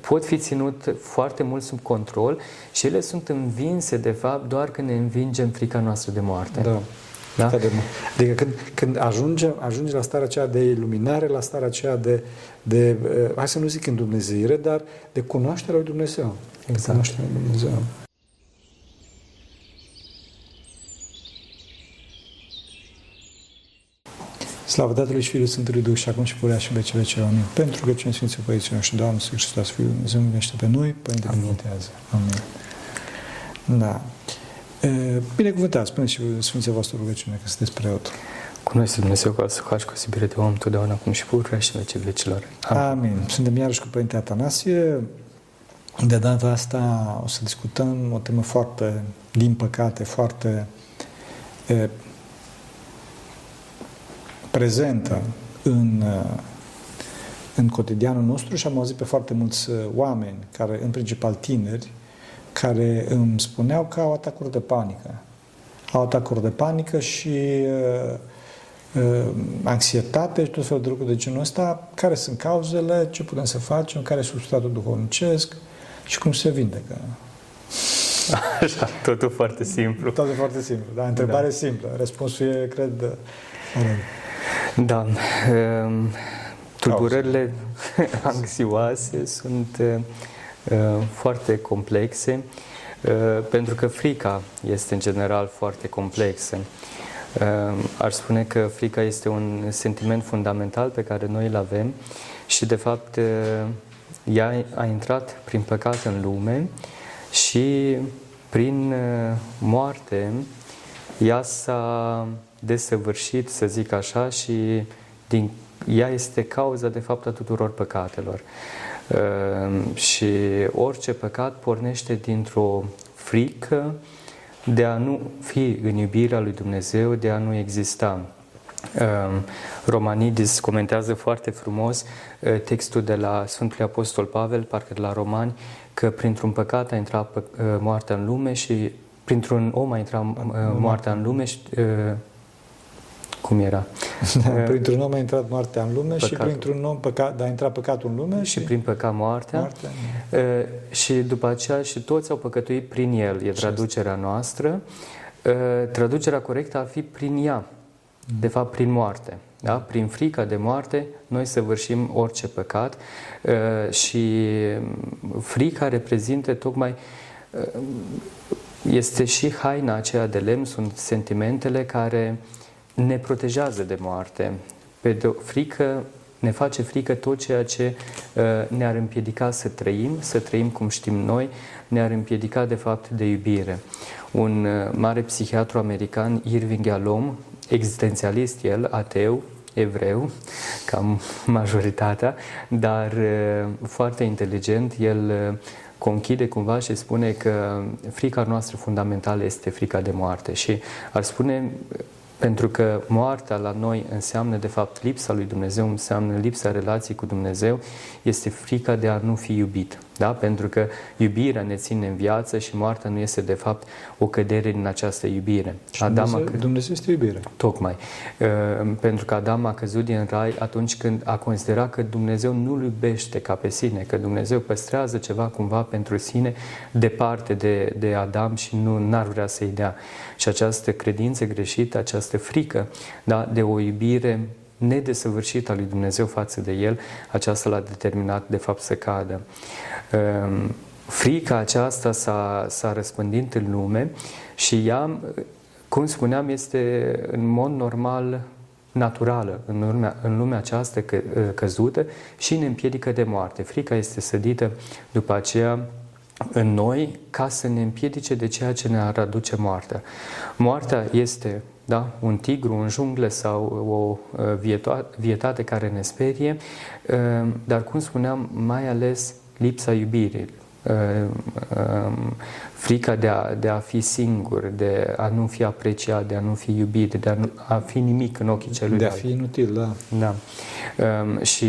pot fi ținut foarte mult sub control și ele sunt învinse, de fapt, doar când ne învingem frica noastră de moarte. Da. Da? Adică când, când ajunge, ajunge la starea aceea de iluminare, la starea aceea de, de uh, hai să nu zic în Dumnezeire, dar de cunoașterea lui Dumnezeu. Exact. Cunoașterea lui Dumnezeu. Slavă Tatălui și Fiului Sfântului Duh și acum și purea și vecele cele Amin. Pentru că cine Sfinții Părinții noștri, Doamne, Sfânt Hristos, Fiul Dumnezeu, miluiește pe noi, Părinte Binetează. Amin. Da. Binecuvântați, spuneți și Sfinții voastră rugăciune, că sunteți preot. Cu noi Dumnezeu ca să faci cu sibire de om, totdeauna acum și purea și vecii vecilor. Amin. Amin. Suntem iarăși cu Părinte Atanasie. De data asta o să discutăm o temă foarte, din păcate, foarte e, prezentă în, în cotidianul nostru și am auzit pe foarte mulți oameni, care, în principal tineri, care îmi spuneau că au atacuri de panică. Au atacuri de panică și uh, uh, anxietate și tot felul de lucruri de genul ăsta. Care sunt cauzele, ce putem să facem, care e substratul duhovnicesc și cum se vindecă. Așa, totul foarte simplu. Totul foarte simplu, da, întrebare da. simplă. Răspunsul e, cred, Da. Um, tulburările anxioase sunt uh, Uh, foarte complexe, uh, pentru că frica este în general foarte complexă. Uh, aș spune că frica este un sentiment fundamental pe care noi îl avem și, de fapt, ea a intrat prin păcat în lume și prin moarte ea s-a desăvârșit, să zic așa, și din, ea este cauza, de fapt, a tuturor păcatelor. Ehm, și orice păcat pornește dintr-o frică de a nu fi în iubirea lui Dumnezeu, de a nu exista. Ehm, Romanidis comentează foarte frumos eh, textul de la Sfântul Apostol Pavel, parcă de la Romani, că printr-un păcat a intrat eh, moartea în lume și printr-un om a intrat eh, moartea în lume și cum era. Da, printr-un om a intrat moartea în lume Păcatul. și printr-un om păcat, a intrat păcatul în lume și, și prin păcat moartea. moartea și după aceea și toți au păcătuit prin el. E traducerea noastră. Traducerea corectă ar fi prin ea. De fapt, prin moarte. Da? Prin frica de moarte, noi săvârșim orice păcat și frica reprezintă tocmai este și haina aceea de lemn, sunt sentimentele care ne protejează de moarte. Pe de frică ne face frică tot ceea ce uh, ne-ar împiedica să trăim, să trăim cum știm noi, ne-ar împiedica de fapt de iubire. Un uh, mare psihiatru american, Irving Yalom, existențialist el, ateu, evreu, cam majoritatea, dar uh, foarte inteligent, el conchide cumva și spune că frica noastră fundamentală este frica de moarte și ar spune pentru că moartea la noi înseamnă, de fapt, lipsa lui Dumnezeu, înseamnă lipsa relației cu Dumnezeu, este frica de a nu fi iubit. Da? Pentru că iubirea ne ține în viață și moartea nu este, de fapt, o cădere din această iubire. Și Adam Dumnezeu, a... Dumnezeu este iubire. Tocmai. Uh, pentru că Adam a căzut din rai atunci când a considerat că Dumnezeu nu-l iubește ca pe sine, că Dumnezeu păstrează ceva cumva pentru sine departe de, de Adam și nu n-ar vrea să-i dea. Și această credință greșită, această frică da, de o iubire nedesăvârșită a lui Dumnezeu față de el, aceasta l-a determinat de fapt să cadă. Ehm, frica aceasta s-a, s-a răspândit în lume și ea, cum spuneam, este în mod normal naturală în lumea, în lumea aceasta că, căzută și ne împiedică de moarte. Frica este sădită după aceea în noi ca să ne împiedice de ceea ce ne ar aduce moartea. Moartea este da? un tigru în jungle sau o uh, vietate care ne sperie, uh, dar cum spuneam, mai ales lipsa iubirii, uh, um, frica de a, de a fi singur, de a nu fi apreciat, de a nu fi iubit, de a, nu, a fi nimic în ochii celui De a fi inutil, da. Da. Um, și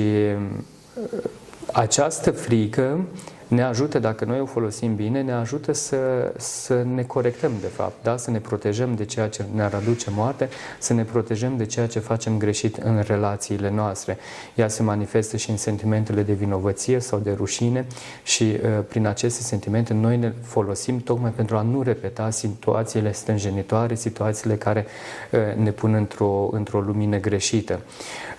această frică ne ajută, dacă noi o folosim bine, ne ajută să, să ne corectăm, de fapt, da? să ne protejăm de ceea ce ne-ar aduce moarte, să ne protejăm de ceea ce facem greșit în relațiile noastre. Ea se manifestă și în sentimentele de vinovăție sau de rușine și uh, prin aceste sentimente noi ne folosim tocmai pentru a nu repeta situațiile stânjenitoare, situațiile care uh, ne pun într-o, într-o lumină greșită.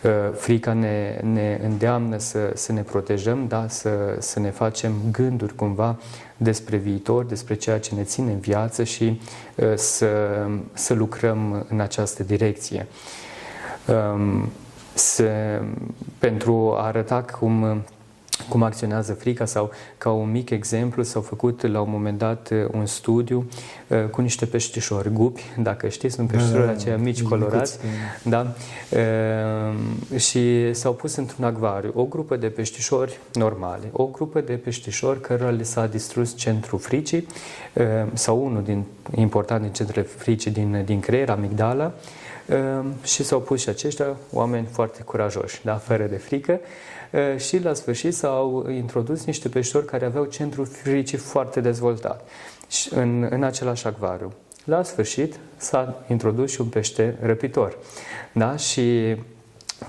Uh, frica ne, ne îndeamnă să, să ne protejăm, da? să, să ne facem gânduri cumva despre viitor, despre ceea ce ne ține în viață și uh, să, să lucrăm în această direcție. Um, să, pentru a arăta cum cum acționează frica sau ca un mic exemplu s-au făcut la un moment dat uh, un studiu uh, cu niște peștișori gupi, dacă știți, sunt peștișori da, da, aceia mici colorați, da? Uh, și s-au pus într-un acvariu o grupă de peștișori normale, o grupă de peștișori cărora le s-a distrus centrul fricii sau unul din important din centrele fricii din, din creier, amigdala, și s-au pus și aceștia oameni foarte curajoși, da? fără de frică, și la sfârșit s-au introdus niște peștori care aveau centrul fricii foarte dezvoltat în, în același acvariu. La sfârșit s-a introdus și un pește răpitor. Da? Și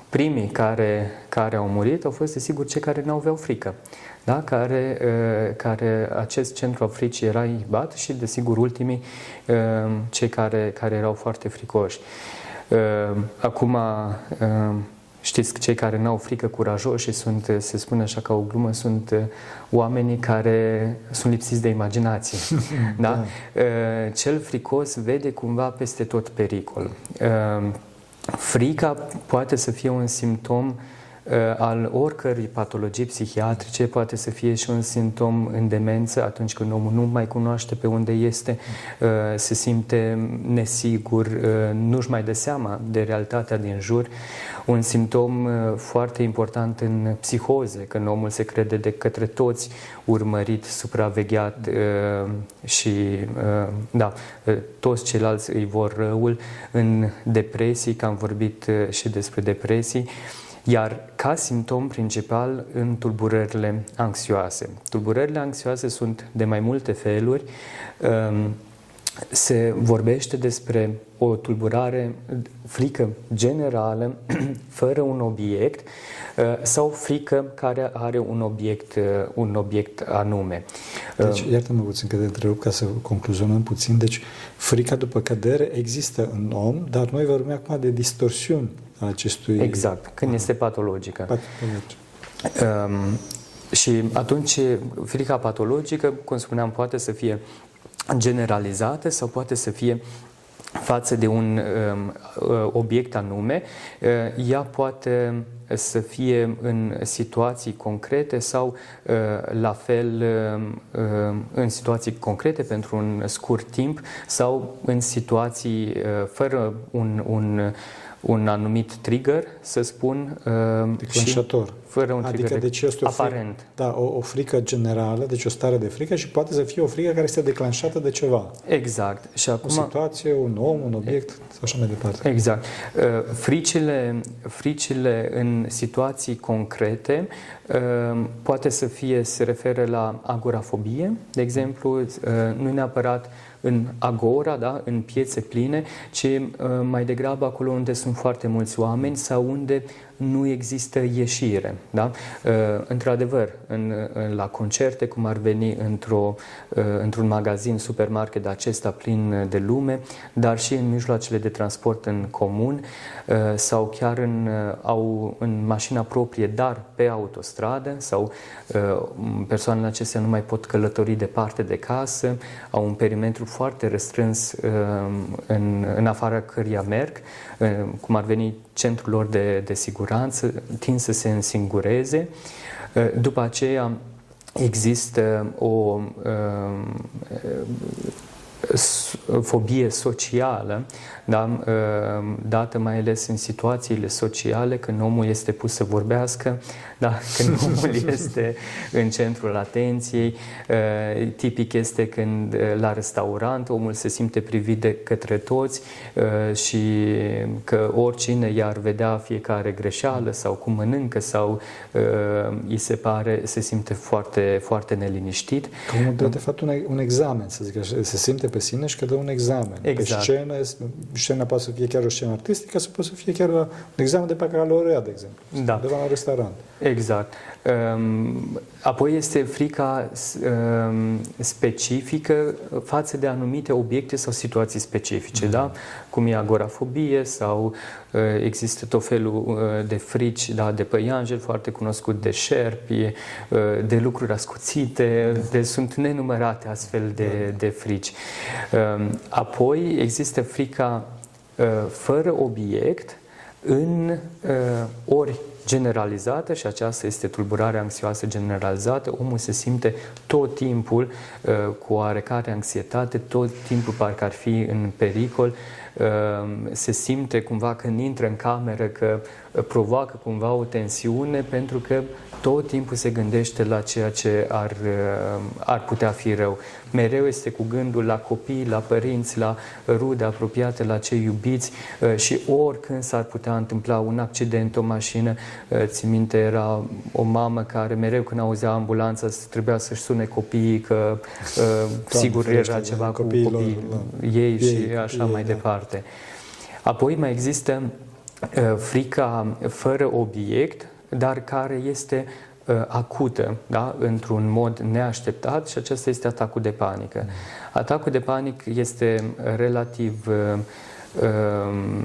primii care, care au murit au fost, desigur, cei care nu aveau frică. Da? Care, care acest centru al fricii era inhibat și, desigur, ultimii, cei care, care erau foarte fricoși. Acum, Știți, cei care n-au frică curajoși și sunt, se spune așa ca o glumă, sunt uh, oamenii care sunt lipsiți de imaginație. da? da? Uh, cel fricos vede cumva peste tot pericol. Uh, frica poate să fie un simptom al oricărei patologii psihiatrice, poate să fie și un simptom în demență atunci când omul nu mai cunoaște pe unde este, se simte nesigur, nu-și mai dă seama de realitatea din jur un simptom uh, foarte important în psihoze, când omul se crede de către toți urmărit, supravegheat uh, și uh, da, toți ceilalți îi vor răul. În depresii, că am vorbit și despre depresii, iar ca simptom principal în tulburările anxioase. Tulburările anxioase sunt de mai multe feluri. Um, se vorbește despre o tulburare, frică generală, fără un obiect, uh, sau frică care are un obiect, uh, un obiect anume. Deci, uh, iartă-mă puțin că te întrerup ca să concluzionăm puțin. Deci, frica după cădere există în om, dar noi vorbim acum de distorsiuni a acestui... Exact, când este patologică. Patologică. Um, și atunci, frica patologică, cum spuneam, poate să fie generalizată sau poate să fie față de un um, uh, obiect anume, uh, ea poate să fie în situații concrete sau uh, la fel uh, uh, în situații concrete pentru un scurt timp sau în situații uh, fără un, un un anumit trigger, să spun. Uh, Declanșator. Și fără un adică trigger deci este o aparent. Frică, da, o, o frică generală, deci o stare de frică și poate să fie o frică care este declanșată de ceva. Exact. Și acum, o situație, un om, un obiect sau așa mai departe. Exact. Uh, fricile, fricile în situații concrete uh, poate să fie, se referă la agorafobie, de exemplu, uh, nu neapărat în agora, da, în piețe pline, ci uh, mai degrabă acolo unde sunt foarte mulți oameni sau unde nu există ieșire. Da? Uh, într-adevăr, în, în, la concerte, cum ar veni într-o, uh, într-un magazin, supermarket acesta plin de lume, dar și în mijloacele de transport în comun uh, sau chiar în, au, în mașina proprie, dar pe autostradă sau persoanele acestea nu mai pot călători departe de casă, au un perimetru foarte restrâns în, în afara căruia merg, cum ar veni centrul lor de, de siguranță, tind să se însingureze. După aceea există o fobie socială, da? dată mai ales în situațiile sociale, când omul este pus să vorbească, da? când omul este în centrul atenției. Tipic este când la restaurant omul se simte privit de către toți și că oricine i-ar vedea fiecare greșeală sau cum mănâncă sau îi se pare, se simte foarte, foarte neliniștit. Cum dă de fapt un, un examen, să zic așa, se simte pe sine și că dă un examen. Exact. Pe scenă, scena poate să fie chiar o scenă artistică, sau poate să fie chiar un examen de bacalaureat, de exemplu, da. undeva la restaurant. Exact. Ehm, apoi este frica ehm, specifică față de anumite obiecte sau situații specifice, mm. da? Cum e agorafobie sau există tot felul de frici, da, de păianjeni, foarte cunoscut de șerpi, de lucruri ascuțite, da. de, sunt nenumărate astfel de, da. de frici. Ehm, apoi există frica fără obiect în ori generalizată și aceasta este tulburarea anxioasă generalizată, omul se simte tot timpul uh, cu oarecare anxietate, tot timpul parcă ar fi în pericol, uh, se simte cumva când intră în cameră că provoacă cumva o tensiune pentru că tot timpul se gândește la ceea ce ar, uh, ar putea fi rău. Mereu este cu gândul la copii, la părinți, la rude apropiate, la cei iubiți uh, și oricând s-ar putea întâmpla un accident, o mașină. Uh, ți minte, era o mamă care mereu când auzea ambulanța trebuia să-și sune copiii că sigur era ceva cu copiii ei și așa mai da. departe. Apoi mai există frica fără obiect, dar care este uh, acută, da? într-un mod neașteptat și acesta este atacul de panică. Mm. Atacul de panic este relativ uh, uh,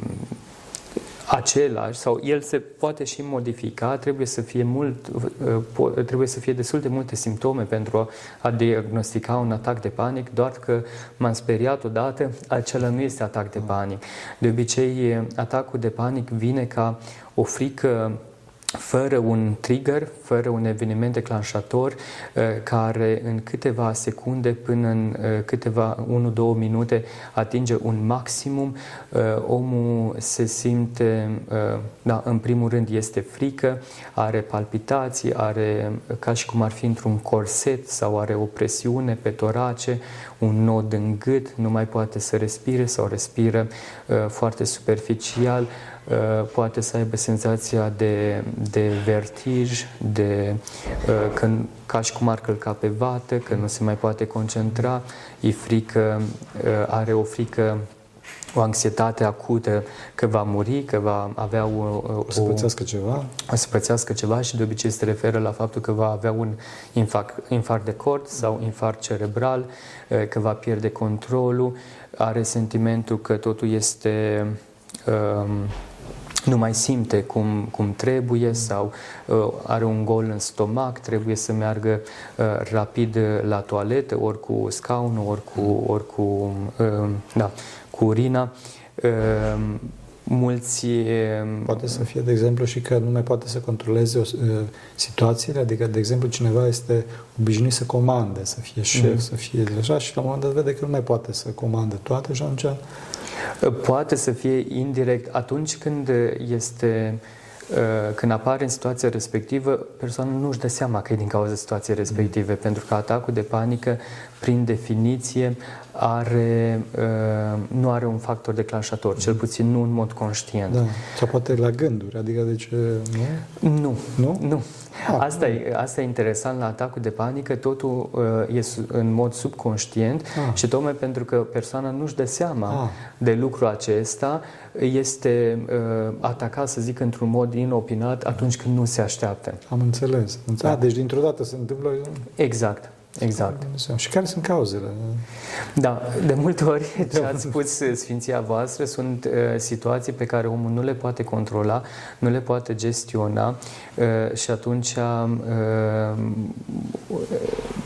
același sau el se poate și modifica, trebuie să fie mult, uh, trebuie să fie destul de multe simptome pentru a diagnostica un atac de panic, doar că m-am speriat odată, acela nu este atac de panic. De obicei, atacul de panic vine ca o frică fără un trigger, fără un eveniment declanșator uh, care în câteva secunde până în uh, câteva 1-2 minute atinge un maximum, uh, omul se simte, da, în primul rând este frică, are palpitații, are ca și cum ar fi într-un corset sau are o presiune pe torace, un nod în gât, nu mai poate să respire sau respiră foarte superficial, Uh, poate să aibă senzația de, de vertij, de uh, că, ca și cum ar călca pe vată, că nu se mai poate concentra, e frică, uh, are o frică o anxietate acută că va muri, că va avea o... O să pățească ceva. O să pățească ceva și de obicei se referă la faptul că va avea un infarct, infarct de cord sau infarct cerebral, că va pierde controlul, are sentimentul că totul este... Um, nu mai simte cum, cum trebuie sau uh, are un gol în stomac, trebuie să meargă uh, rapid la toaletă, ori cu scaunul, ori cu, ori cu, uh, da, cu urina. Uh, mulți... Uh, poate să fie, de exemplu, și că nu mai poate să controleze o, uh, situațiile, adică, de exemplu, cineva este obișnuit să comande, să fie șef, mm. să fie așa și la un moment dat vede că nu mai poate să comande toate și atunci Poate să fie indirect atunci când este uh, când apare în situația respectivă, persoana nu își dă seama că e din cauza situației respective, mm. pentru că atacul de panică, prin definiție, are, uh, nu are un factor declanșator, cel puțin nu în mod conștient. Da. Sau poate la gânduri, adică de ce nu? Nu. Nu? Nu. Ah, asta, e, asta e interesant la atacul de panică, totul uh, e în mod subconștient ah. și tocmai pentru că persoana nu-și dă seama ah. de lucrul acesta, este uh, atacat, să zic, într-un mod inopinat atunci când nu se așteaptă. Am înțeles. Da. Ah, deci dintr-o dată se întâmplă... Exact. Exact. Și care sunt cauzele? Da, de multe ori ce ați spus Sfinția voastră sunt uh, situații pe care omul nu le poate controla, nu le poate gestiona uh, și atunci uh,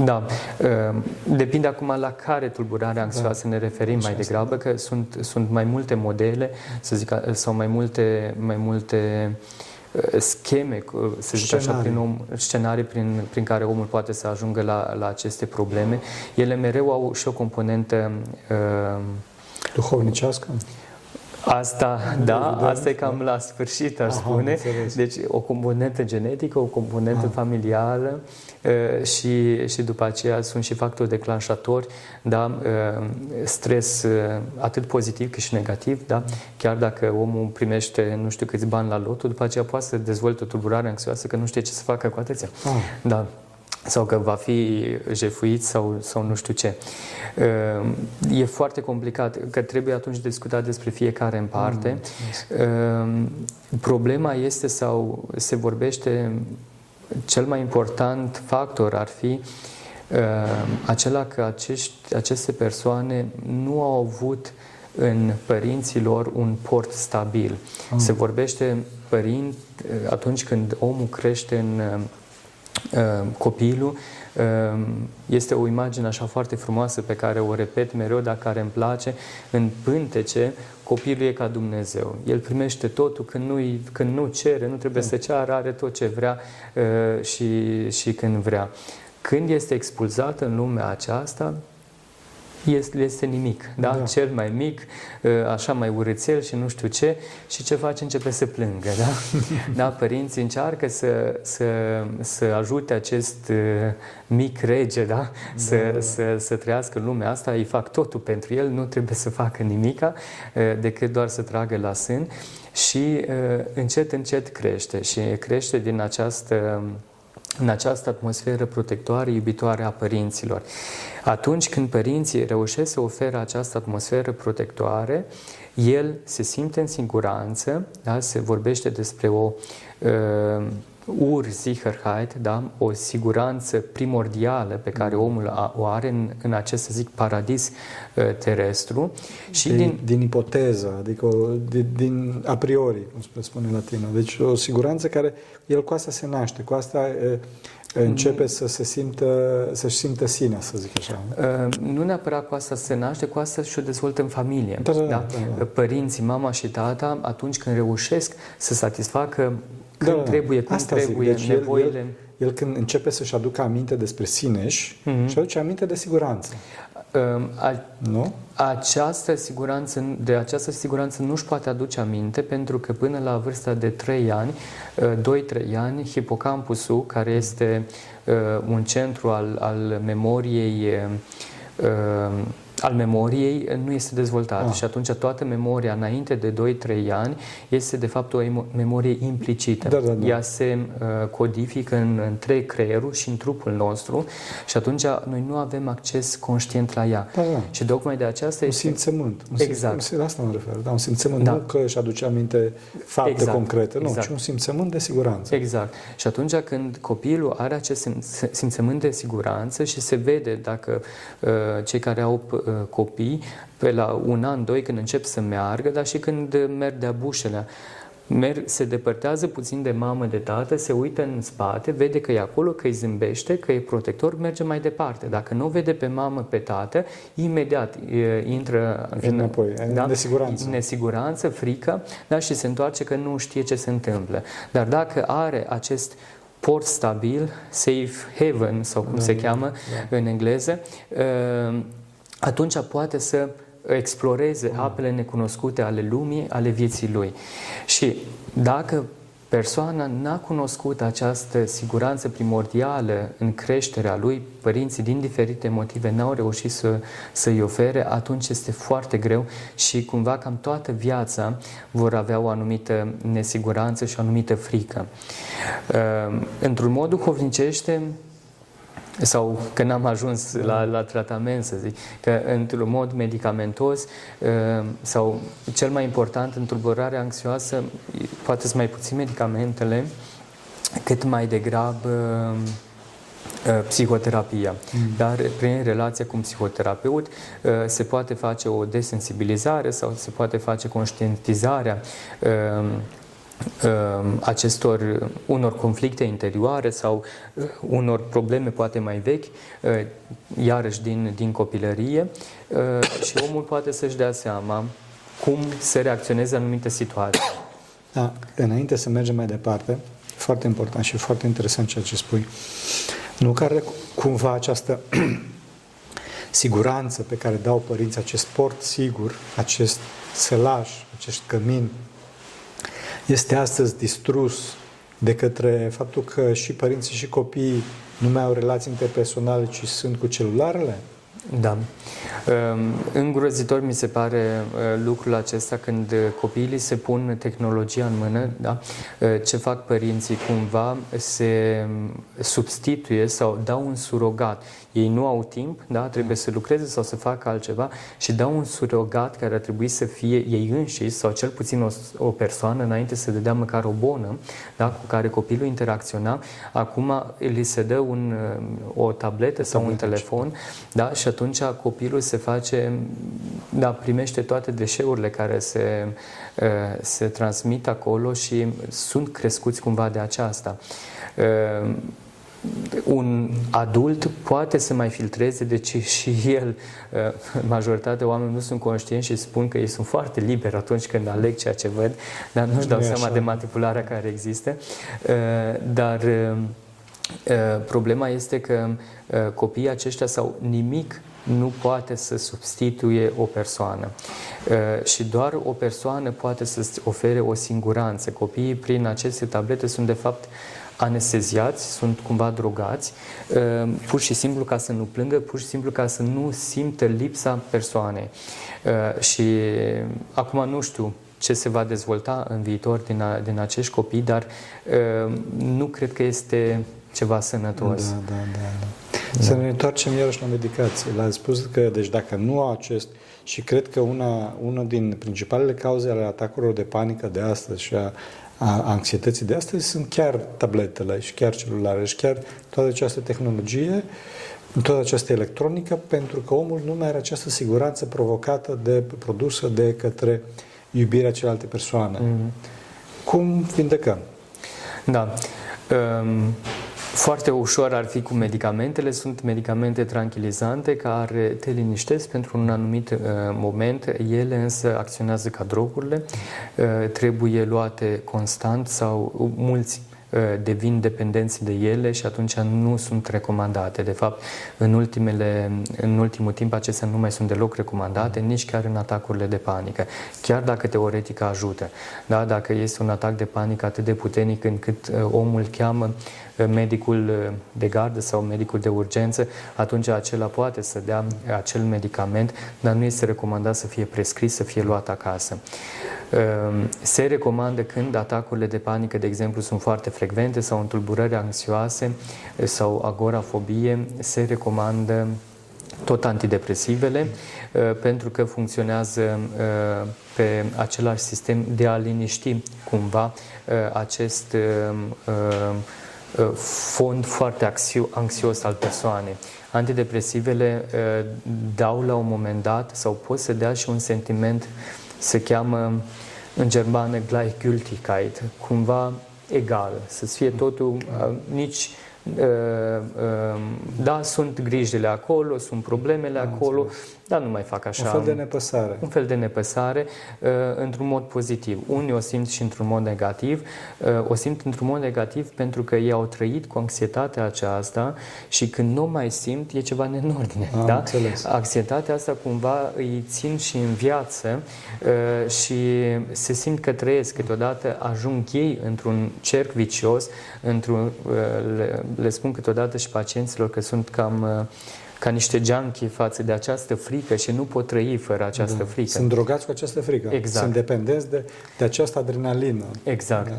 da, uh, depinde acum la care tulburare anxioasă da. ne referim Așa mai degrabă, că sunt, sunt mai multe modele, să zic, sau mai multe, mai multe scheme, să zic așa, prin om, scenarii prin, prin care omul poate să ajungă la, la aceste probleme. Ele mereu au și o componentă uh, duhovnicească. Asta, da, asta e cam la sfârșit, aș Aha, spune. Înțeles. Deci o componentă genetică, o componentă Aha. familială și, și după aceea sunt și factori declanșatori, da, stres atât pozitiv cât și negativ, da, chiar dacă omul primește nu știu câți bani la lotul, după aceea poate să dezvolte o tulburare anxioasă că nu știe ce să facă cu atâția. Ah. Da sau că va fi jefuit sau, sau nu știu ce. E foarte complicat, că trebuie atunci discutat despre fiecare în parte. Mm, Problema este sau se vorbește, cel mai important factor ar fi acela că acești, aceste persoane nu au avut în părinții lor un port stabil. Mm. Se vorbește părint atunci când omul crește în Uh, copilul. Uh, este o imagine așa foarte frumoasă pe care o repet mereu, dar care îmi place. În pântece, copilul e ca Dumnezeu. El primește totul când nu, când nu cere, nu trebuie să ceară, are tot ce vrea uh, și, și când vrea. Când este expulzat în lumea aceasta, este, este nimic, da? da? Cel mai mic, ă, așa mai urățel și nu știu ce, și ce face? Începe să plângă, da? da? Părinții încearcă să, să, să ajute acest ă, mic rege, da? da să, da, da. Să, să trăiască în lumea asta, îi fac totul pentru el, nu trebuie să facă nimica, ă, decât doar să tragă la sân și încet, încet crește și crește din această în această atmosferă protectoare, iubitoare a părinților. Atunci când părinții reușesc să ofere această atmosferă protectoare, el se simte în siguranță, da? se vorbește despre o uh, Ursicherheit, da? o siguranță primordială pe care mm. omul a, o are în, în acest, să zic, paradis uh, terestru. Și din, din, din ipoteză, adică o, din, din a priori, cum se spune în latină. Deci o siguranță care, el cu asta se naște, cu asta uh, începe să se simtă, să-și simtă sine, să zic așa. Uh, nu neapărat cu asta se naște, cu asta și-o dezvoltă în familie. Da, da, da, da? Da, Părinții, mama și tata, atunci când reușesc să satisfacă când da, trebuie, cum asta trebuie, deci nevoile. El, el, el când începe să-și aducă aminte despre sineși, mm-hmm. și aduce aminte de siguranță. Um, a, nu? Această siguranță, de această siguranță nu își poate aduce aminte pentru că până la vârsta de 3 ani, 2-3 uh, ani, hipocampusul, care este uh, un centru al, al memoriei uh, al memoriei nu este dezvoltat ah. și atunci toată memoria înainte de 2-3 ani este de fapt o memorie implicită. Da, da, da. Ea se uh, codifică în întreg creierul și în trupul nostru și atunci noi nu avem acces conștient la ea. Da, da. Și tocmai de aceasta un este... simțământ. Un exact. Sim... Asta mă refer. Da, un simțământ. Da. Nu că își aduce aminte fapte exact. concrete, nu, exact. ci un simțământ de siguranță. Exact. Și atunci când copilul are acest simțământ de siguranță și se vede dacă uh, cei care au uh, Uh, copii pe la un an, doi, când încep să meargă, dar și când merg de-a bușele. Merg, se depărtează puțin de mamă, de tată, se uită în spate, vede că e acolo, că îi zâmbește, că e protector, merge mai departe. Dacă nu vede pe mamă, pe tată, imediat e, intră în, înapoi, da? în nesiguranță. nesiguranță, frică da? și se întoarce că nu știe ce se întâmplă. Dar dacă are acest port stabil, safe haven sau cum da, se cheamă da. în engleză, uh, atunci poate să exploreze mm. apele necunoscute ale lumii, ale vieții lui. Și dacă persoana n-a cunoscut această siguranță primordială în creșterea lui, părinții din diferite motive n-au reușit să, să-i ofere, atunci este foarte greu și cumva cam toată viața vor avea o anumită nesiguranță și o anumită frică. Ehm, într-un mod duhovnicește, sau când am ajuns la, la tratament, să zic, că într-un mod medicamentos uh, sau cel mai important în tulburarea anxioasă, poate să mai puțin medicamentele, cât mai degrabă uh, psihoterapia. Mm. Dar prin relația cu un psihoterapeut uh, se poate face o desensibilizare sau se poate face conștientizarea Um, acestor unor conflicte interioare sau uh, unor probleme poate mai vechi, uh, iarăși din, din copilărie uh, și omul poate să-și dea seama cum să reacționeze în anumite situații. Da, înainte să mergem mai departe, foarte important și foarte interesant ceea ce spui, nu care cumva această siguranță pe care dau părinții, acest port sigur, acest sălaș, acest cămin, este astăzi distrus de către faptul că și părinții și copiii nu mai au relații interpersonale, ci sunt cu celularele? Da. Ehm, îngrozitor mi se pare uh, lucrul acesta când copiii se pun tehnologia în mână, da? Uh, ce fac părinții cumva se substituie sau dau un surogat. Ei nu au timp, da? trebuie să lucreze sau să facă altceva și dau un surogat care ar trebui să fie ei înșiși sau cel puțin o, o persoană înainte să dea măcar o bonă da? cu care copilul interacționa. Acum li se dă un, o tabletă sau un telefon da? și atunci copilul se face, da, primește toate deșeurile care se, se transmit acolo și sunt crescuți cumva de aceasta un adult poate să mai filtreze, deci și el, majoritatea oamenilor nu sunt conștienți și spun că ei sunt foarte liberi atunci când aleg ceea ce văd, dar nu-și dau seama de manipularea care există. Dar problema este că copiii aceștia sau nimic nu poate să substituie o persoană. Și doar o persoană poate să ofere o siguranță. Copiii prin aceste tablete sunt de fapt anesteziați, sunt cumva drogați, uh, pur și simplu ca să nu plângă, pur și simplu ca să nu simtă lipsa persoanei. Uh, și acum nu știu ce se va dezvolta în viitor din, a, din acești copii, dar uh, nu cred că este ceva sănătos. Da, da, da. da. Să ne întoarcem iarăși la medicație. L-a spus că, deci dacă nu au acest și cred că una, una din principalele cauze ale atacurilor de panică de astăzi și a a anxietății de astăzi sunt chiar tabletele și chiar celulare și chiar toată această tehnologie, toată această electronică, pentru că omul nu mai are această siguranță provocată de produsă de către iubirea celelalte persoane. Mm-hmm. Cum vindecăm? Da. Um, foarte ușor ar fi cu medicamentele. Sunt medicamente tranquilizante care te liniștesc pentru un anumit uh, moment. Ele însă acționează ca drogurile. Uh, trebuie luate constant sau mulți uh, devin dependenți de ele și atunci nu sunt recomandate. De fapt, în, ultimele, în ultimul timp acestea nu mai sunt deloc recomandate, nici chiar în atacurile de panică. Chiar dacă teoretic ajută. Da? Dacă este un atac de panică atât de puternic încât omul cheamă medicul uh, de gardă sau medicul de urgență, atunci acela poate să dea acel medicament, dar nu este recomandat să fie prescris, să fie luat acasă. Um, se recomandă când atacurile de panică, de exemplu, sunt foarte frecvente sau întulburări anxioase uh, sau agorafobie, se recomandă tot antidepresivele, uh, pentru că funcționează pe același sistem de a liniști cumva acest Uh, fond foarte anxios al persoanei. Antidepresivele uh, dau la un moment dat sau pot să dea și un sentiment, se cheamă în germană Gleichgültigkeit, cumva egal, să fie totul uh, nici da, sunt grijile acolo, sunt problemele acolo, dar nu mai fac așa. Un fel de nepăsare. Un fel de nepăsare, uh, într-un mod pozitiv. Unii o simt și într-un mod negativ. Uh, o simt într-un mod negativ pentru că ei au trăit cu anxietatea aceasta și când nu mai simt, e ceva nenormine. Am da? Înțeles. Anxietatea asta cumva îi țin și în viață uh, și se simt că trăiesc. Câteodată ajung ei într-un cerc vicios, într-un, le, le spun câteodată și pacienților că sunt cam ca niște junkie față de această frică și nu pot trăi fără această da. frică. Sunt drogați cu această frică. Exact. Sunt dependenți de, de această adrenalină. Exact. Da,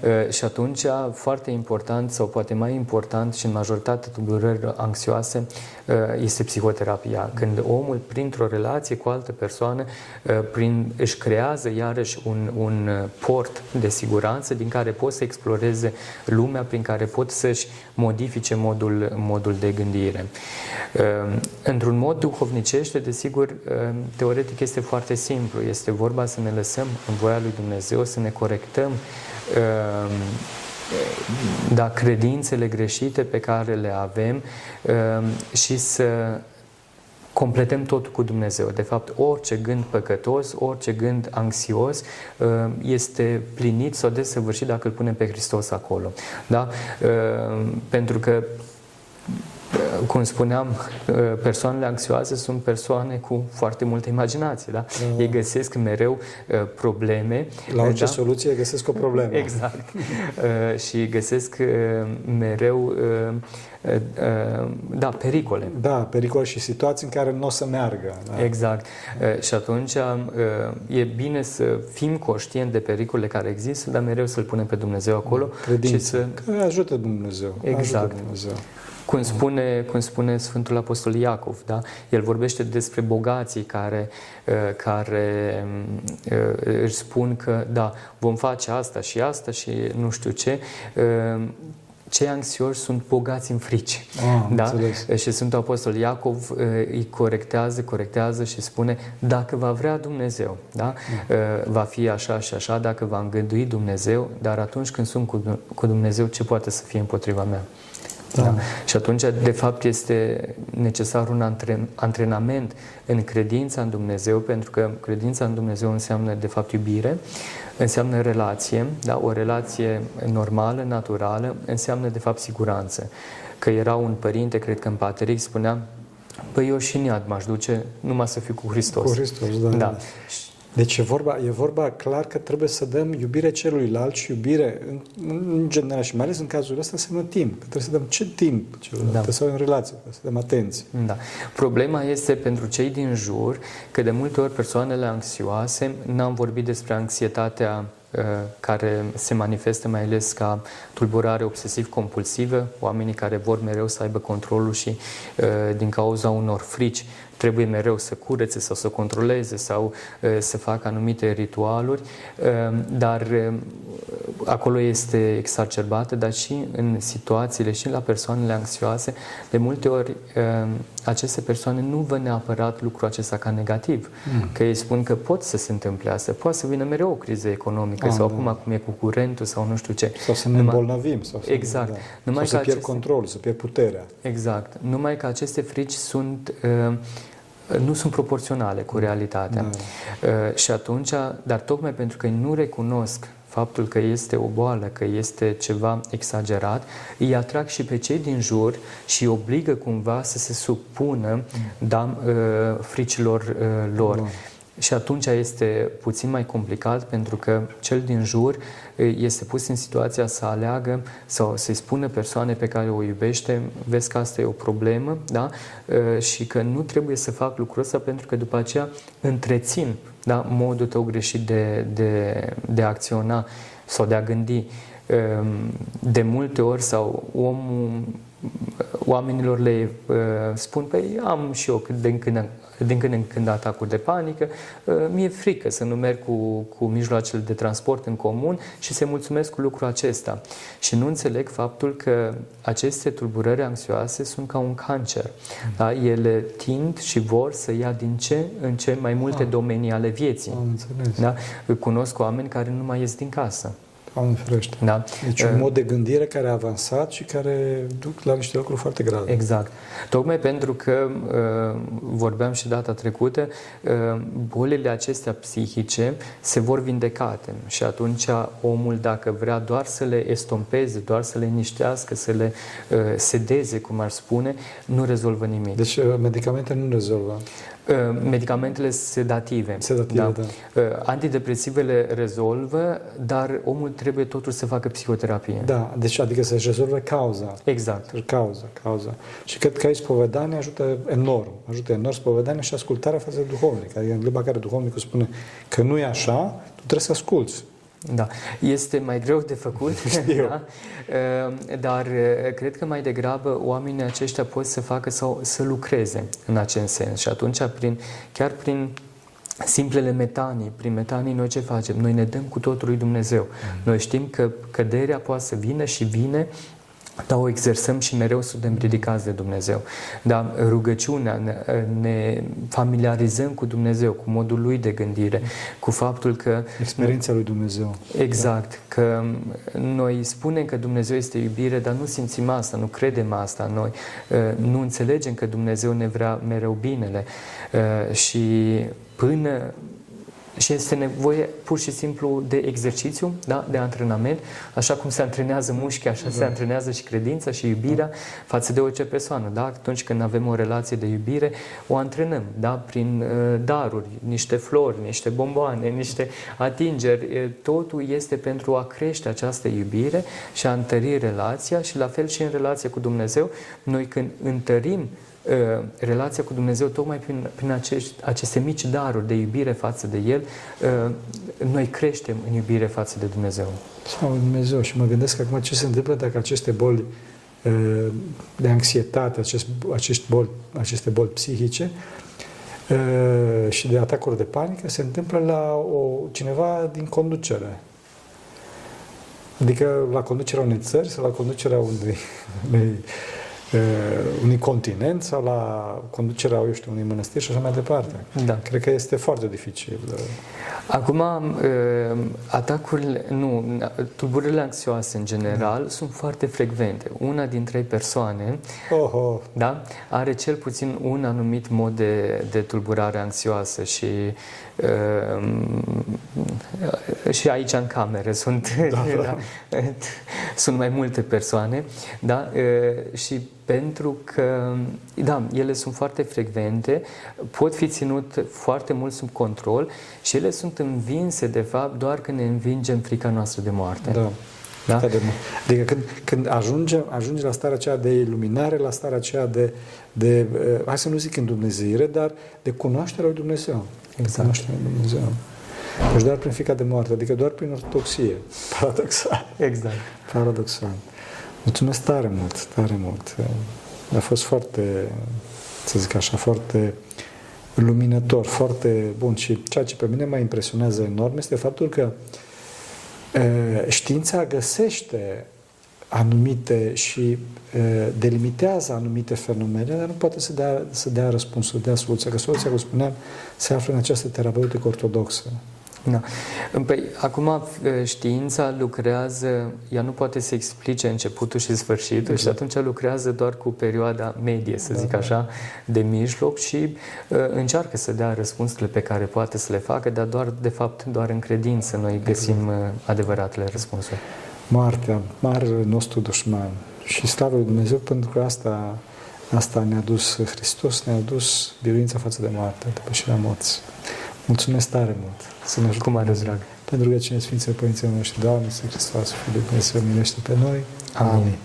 da. Uh, și atunci, foarte important, sau poate mai important și în majoritatea tulburărilor anxioase, uh, este psihoterapia. Când omul, printr-o relație cu altă persoană, uh, prin, își creează iarăși un, un port de siguranță din care pot să exploreze lumea, prin care pot să-și modifice modul, modul de gândire. Ehm, într-un mod duhovnicește, desigur, ehm, teoretic este foarte simplu. Este vorba să ne lăsăm în voia lui Dumnezeu, să ne corectăm ehm, da, credințele greșite pe care le avem și să completăm totul cu Dumnezeu. De fapt, orice gând păcătos, orice gând anxios uh, este plinit sau desăvârșit dacă îl punem pe Hristos acolo. Da? Uh, pentru că cum spuneam, persoanele anxioase sunt persoane cu foarte multă imaginație. Da? Da. Ei găsesc mereu probleme. La orice da? soluție găsesc o problemă. Exact. și găsesc mereu da, pericole. Da, pericole și situații în care nu o să meargă. Da. Exact. Și atunci e bine să fim conștienți de pericolele care există, dar mereu să-L punem pe Dumnezeu acolo. Credință. Și să... Că ajută Dumnezeu. Exact. Ajută Dumnezeu. Cum spune, cum spune Sfântul Apostol Iacov, da? el vorbește despre bogații care, uh, care uh, își spun că da, vom face asta și asta și nu știu ce, uh, cei anxioși sunt bogați în frici. Ah, da? Înțeles. Și Sfântul Apostol Iacov îi corectează, corectează și spune dacă va vrea Dumnezeu, da? Mm. va fi așa și așa, dacă va îngădui Dumnezeu, dar atunci când sunt cu Dumnezeu, ce poate să fie împotriva mea? Da. Da? Și atunci, de fapt, este necesar un antrenament în credința în Dumnezeu, pentru că credința în Dumnezeu înseamnă, de fapt, iubire, înseamnă relație, da? o relație normală, naturală, înseamnă, de fapt, siguranță. Că era un părinte, cred că în Pateric, spunea, Păi eu și în iad m-aș duce numai să fiu cu Hristos. Cu Hristos, da. da. Deci e vorba, e vorba clar că trebuie să dăm iubire celuilalt și iubire în, în general și mai ales în cazul ăsta înseamnă timp. Că trebuie să dăm ce timp celuilalt, da. trebuie să avem relație, trebuie să dăm atenție. Da. Problema este pentru cei din jur că de multe ori persoanele anxioase, n-am vorbit despre anxietatea uh, care se manifestă mai ales ca tulburare obsesiv-compulsivă, oamenii care vor mereu să aibă controlul și uh, din cauza unor frici trebuie mereu să curețe sau să controleze sau să facă anumite ritualuri, dar acolo este exacerbată, dar și în situațiile și la persoanele anxioase, de multe ori aceste persoane nu văd neapărat lucrul acesta ca negativ, mm. că ei spun că pot să se întâmple asta, poate să vină mereu o criză economică ah, sau da. acum cum e cu curentul sau nu știu ce. Sau să ne Numai... îmbolnăvim. Sau să, exact. Da. Numai sau să pierd aceste... control, să pierd puterea. Exact. Numai că aceste frici sunt uh, nu sunt proporționale cu realitatea. Da. Uh, și atunci, dar tocmai pentru că nu recunosc faptul că este o boală, că este ceva exagerat, îi atrag și pe cei din jur și îi obligă cumva să se supună mm. da, uh, fricilor uh, lor. Da. Și atunci este puțin mai complicat pentru că cel din jur este pus în situația să aleagă sau să-i spună persoane pe care o iubește, vezi că asta e o problemă, da? Și că nu trebuie să fac lucrul ăsta pentru că după aceea întrețin da? modul tău greșit de, de, de a acționa sau de a gândi. De multe ori sau omul oamenilor le uh, spun, păi am și eu cât de când, din când în când atacuri de panică, uh, mi-e frică să nu merg cu, cu mijloacele de transport în comun și se mulțumesc cu lucrul acesta. Și nu înțeleg faptul că aceste tulburări anxioase sunt ca un cancer. Da? Ele tind și vor să ia din ce în ce mai multe ah. domenii ale vieții. Am înțeles. Da? Cunosc oameni care nu mai ies din casă. Doamne ferește. Da. Deci un uh, mod de gândire care a avansat și care duc la niște lucruri foarte grave. Exact. Tocmai pentru că uh, vorbeam și data trecută, uh, bolile acestea psihice se vor vindecate și atunci omul dacă vrea doar să le estompeze, doar să le niștească, să le uh, sedeze, cum ar spune, nu rezolvă nimic. Deci uh, medicamentele nu rezolvă. Uh, medicamentele sedative. Sedative, da. da. Uh, antidepresivele rezolvă, dar omul trebuie totuși să facă psihoterapie. Da, deci adică să-și rezolve cauza. Exact. Cauza, cauza. Și cred că aici spovedania ajută enorm. Ajută enorm spovedania și ascultarea față de duhovnic. Adică în limba care duhovnicul spune că nu e așa, tu trebuie să asculți. Da, este mai greu de făcut, Știu. Da? Ehm, dar eh, cred că mai degrabă oamenii aceștia pot să facă sau să lucreze în acest sens și atunci prin, chiar prin simplele metanii, prin metanii noi ce facem? Noi ne dăm cu totul lui Dumnezeu. Mm. Noi știm că căderea poate să vină și vine dar o exersăm și mereu suntem ridicați de Dumnezeu. Dar rugăciunea, ne, ne familiarizăm cu Dumnezeu, cu modul Lui de gândire, cu faptul că... Experiența lui Dumnezeu. Exact, că noi spunem că Dumnezeu este iubire, dar nu simțim asta, nu credem asta noi, nu înțelegem că Dumnezeu ne vrea mereu binele și până și este nevoie pur și simplu de exercițiu, da? de antrenament, așa cum se antrenează mușchii, așa da. se antrenează și credința și iubirea da. față de orice persoană. Da? Atunci când avem o relație de iubire, o antrenăm da? prin uh, daruri, niște flori, niște bomboane, niște atingeri. Totul este pentru a crește această iubire și a întări relația și la fel și în relație cu Dumnezeu. Noi când întărim Uh, relația cu Dumnezeu tocmai prin, prin acești, aceste mici daruri de iubire față de El, uh, noi creștem în iubire față de Dumnezeu. Sau Dumnezeu. Și mă gândesc acum ce se întâmplă dacă aceste boli uh, de anxietate, acest, acești boli, aceste boli psihice și de atacuri de panică se întâmplă la o, cineva din conducere. Adică la conducerea unei țări sau la conducerea unei, unei unui continent sau la conducerea, eu știu, unui mănăstiri și așa mai departe. Da. Cred că este foarte dificil. Acum, atacurile, nu, tulburările anxioase în general da. sunt foarte frecvente. Una din trei persoane Oho. Da, are cel puțin un anumit mod de, de tulburare anxioasă și și aici în camere sunt, da, da. Da, sunt mai multe persoane da? și pentru că, da, ele sunt foarte frecvente, pot fi ținut foarte mult sub control și ele sunt învinse, de fapt, doar când ne învingem frica noastră de moarte. Da. Da? Adică când, când ajunge, ajunge la starea aceea de iluminare, la starea aceea de, de hai să nu zic în Dumnezeire, dar de cunoașterea lui Dumnezeu. Exact. Cunoașterea lui Dumnezeu. Deci doar prin frica de moarte, adică doar prin ortodoxie. Paradoxal. Exact. Paradoxal. Mulțumesc tare mult, tare mult. A fost foarte, să zic așa, foarte luminător, foarte bun și ceea ce pe mine mă impresionează enorm este faptul că știința găsește anumite și delimitează anumite fenomene, dar nu poate să dea, să dea răspunsul, să dea soluția. Că soluția, cum spuneam, se află în această terapeutică ortodoxă. Da. Păi, acum știința lucrează, ea nu poate să explice începutul și sfârșitul exact. și atunci lucrează doar cu perioada medie, să da, zic da. așa, de mijloc și uh, încearcă să dea răspunsurile pe care poate să le facă, dar doar, de fapt, doar în credință noi găsim exact. adevăratele răspunsuri. Moartea, marele nostru dușman. Și slavă lui Dumnezeu pentru că asta, asta ne-a dus Hristos, ne-a dus biruința față de moarte, depășirea morții. Mulțumesc tare mult! Să ne ajutăm mare drag! Pentru că cine Sfinții Părinții noștri, Doamne, Să Hristos, Fiul de Dumnezeu, milește pe noi. Amin. Amin.